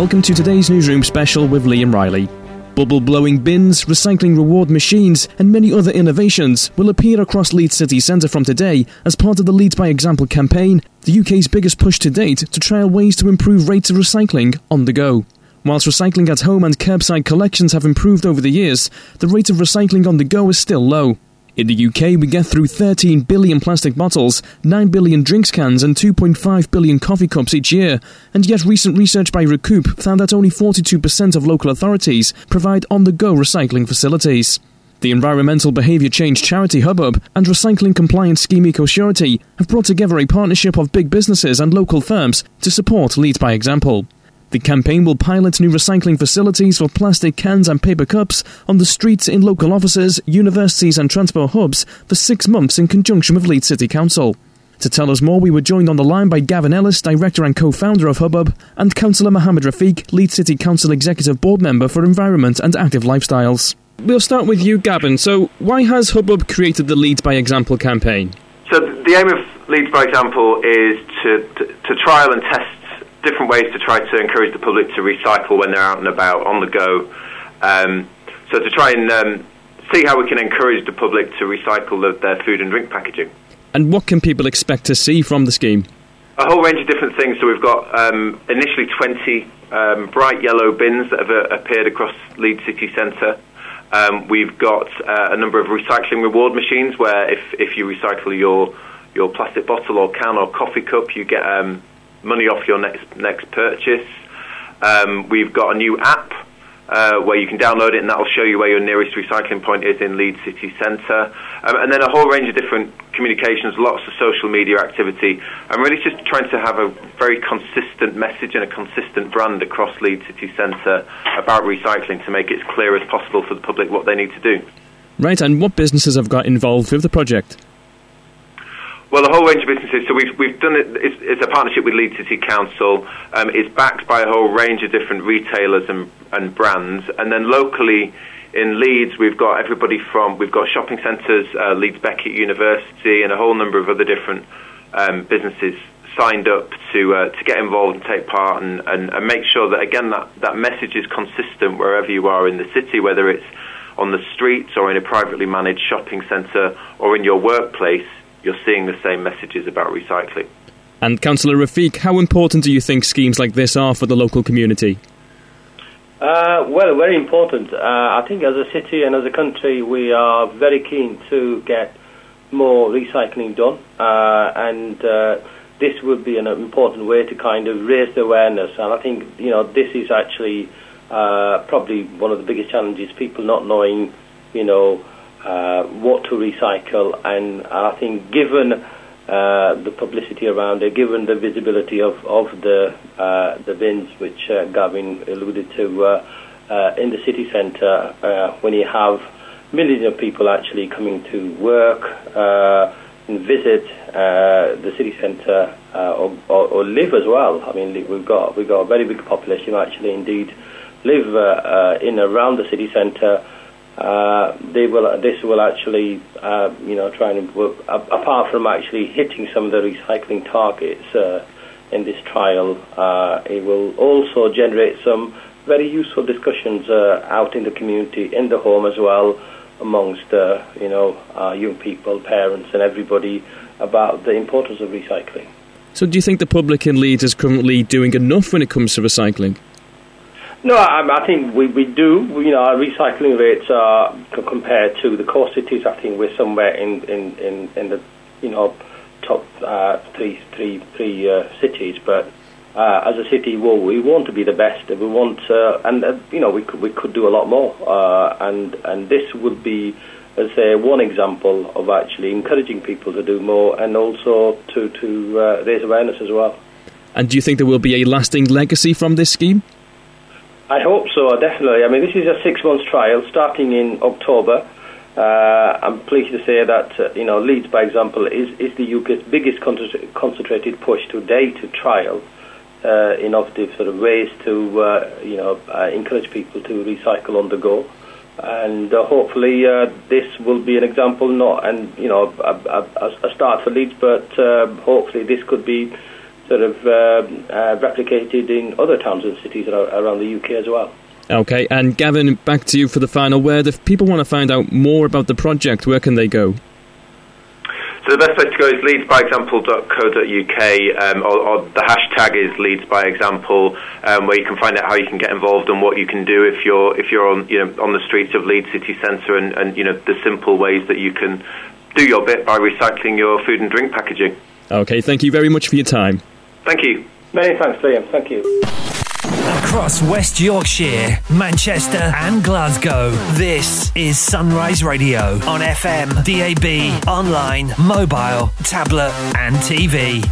Welcome to today's newsroom special with Liam Riley. Bubble blowing bins, recycling reward machines, and many other innovations will appear across Leeds City Centre from today as part of the Leeds by Example campaign, the UK's biggest push to date to trial ways to improve rates of recycling on the go. Whilst recycling at home and curbside collections have improved over the years, the rate of recycling on the go is still low. In the UK, we get through 13 billion plastic bottles, 9 billion drinks cans, and 2.5 billion coffee cups each year. And yet, recent research by Recoup found that only 42% of local authorities provide on the go recycling facilities. The environmental behaviour change charity Hubbub and recycling compliance scheme EcoSurety have brought together a partnership of big businesses and local firms to support Leeds by Example. The campaign will pilot new recycling facilities for plastic cans and paper cups on the streets in local offices, universities, and transport hubs for six months in conjunction with Leeds City Council. To tell us more, we were joined on the line by Gavin Ellis, director and co founder of Hubbub, and Councillor Mohammed Rafiq, Leeds City Council Executive Board Member for Environment and Active Lifestyles. We'll start with you, Gavin. So, why has Hubbub created the Leeds by Example campaign? So, the aim of Leeds by Example is to, to, to trial and test different ways to try to encourage the public to recycle when they're out and about on the go. Um, so to try and um, see how we can encourage the public to recycle the, their food and drink packaging. And what can people expect to see from the scheme? A whole range of different things. So we've got um, initially 20 um, bright yellow bins that have uh, appeared across Leeds City Centre. Um, we've got uh, a number of recycling reward machines where if, if you recycle your your plastic bottle or can or coffee cup, you get um, money off your next next purchase. Um, we've got a new app uh, where you can download it, and that will show you where your nearest recycling point is in Leeds City Centre. Um, and then a whole range of different communications, lots of social media activity, I'm really just trying to have a very consistent message and a consistent brand across Leeds City Centre about recycling to make it as clear as possible for the public what they need to do. Right, and what businesses have got involved with the project? Well, a whole range of businesses. So we've we've done it. It's, it's a partnership with Leeds City Council. Um, it's backed by a whole range of different retailers and and brands, and then locally. In Leeds, we've got everybody from we've got shopping centres, uh, Leeds Beckett University, and a whole number of other different um, businesses signed up to uh, to get involved and take part and, and, and make sure that again that, that message is consistent wherever you are in the city, whether it's on the streets or in a privately managed shopping centre or in your workplace you're seeing the same messages about recycling. And Councillor Rafiq, how important do you think schemes like this are for the local community? Uh, well, very important. Uh, I think as a city and as a country, we are very keen to get more recycling done, uh, and uh, this would be an important way to kind of raise the awareness. And I think you know this is actually uh, probably one of the biggest challenges: people not knowing, you know, uh, what to recycle. And I think given uh, the publicity around it, given the visibility of, of the, uh, the bins, which uh, Gavin alluded to, uh, uh, in the city centre, when you have millions of people actually coming to work and visit the city centre or, or, or, live as well. I mean, we've got, we've got a very big population actually indeed live in around the city centre uh, they will. This will actually, uh, you know, try and work, apart from actually hitting some of the recycling targets uh, in this trial, uh, it will also generate some very useful discussions uh, out in the community, in the home as well, amongst you know young people, parents, and everybody about the importance of recycling. So, do you think the public in Leeds is currently doing enough when it comes to recycling? No, I, I, think we, we do. You know, our recycling rates are compared to the core cities. I think we're somewhere in in, in, in the you know top uh, three three three uh, cities. But uh, as a city, well, we want to be the best. We want, uh, and uh, you know, we could we could do a lot more. Uh, and and this would be, let's say, one example of actually encouraging people to do more, and also to to raise awareness as well. And do you think there will be a lasting legacy from this scheme? I hope so, definitely. I mean, this is a six months trial starting in October. Uh, I'm pleased to say that, uh, you know, Leeds, by example, is, is the UK's biggest concentrated push to date to trial uh, innovative sort of ways to, uh, you know, uh, encourage people to recycle on the go. And uh, hopefully this will be an example, not, and, you know, a, a, a start for Leeds, but hopefully this could be sort of um, uh, replicated in other towns and cities around the UK as well. Okay, and Gavin, back to you for the final word. If people want to find out more about the project, where can they go? So the best place to go is leedsbyexample.co.uk, um, or, or, the hashtag is leedsbyexample, um, where you can find out how you can get involved and what you can do if you're if you're on you know on the streets of Leeds city centre, and, and you know the simple ways that you can do your bit by recycling your food and drink packaging. Okay, thank you very much for your time. Thank you. Many thanks, Liam. Thank you. Across West Yorkshire, Manchester, and Glasgow, this is Sunrise Radio on FM, DAB, online, mobile, tablet, and TV.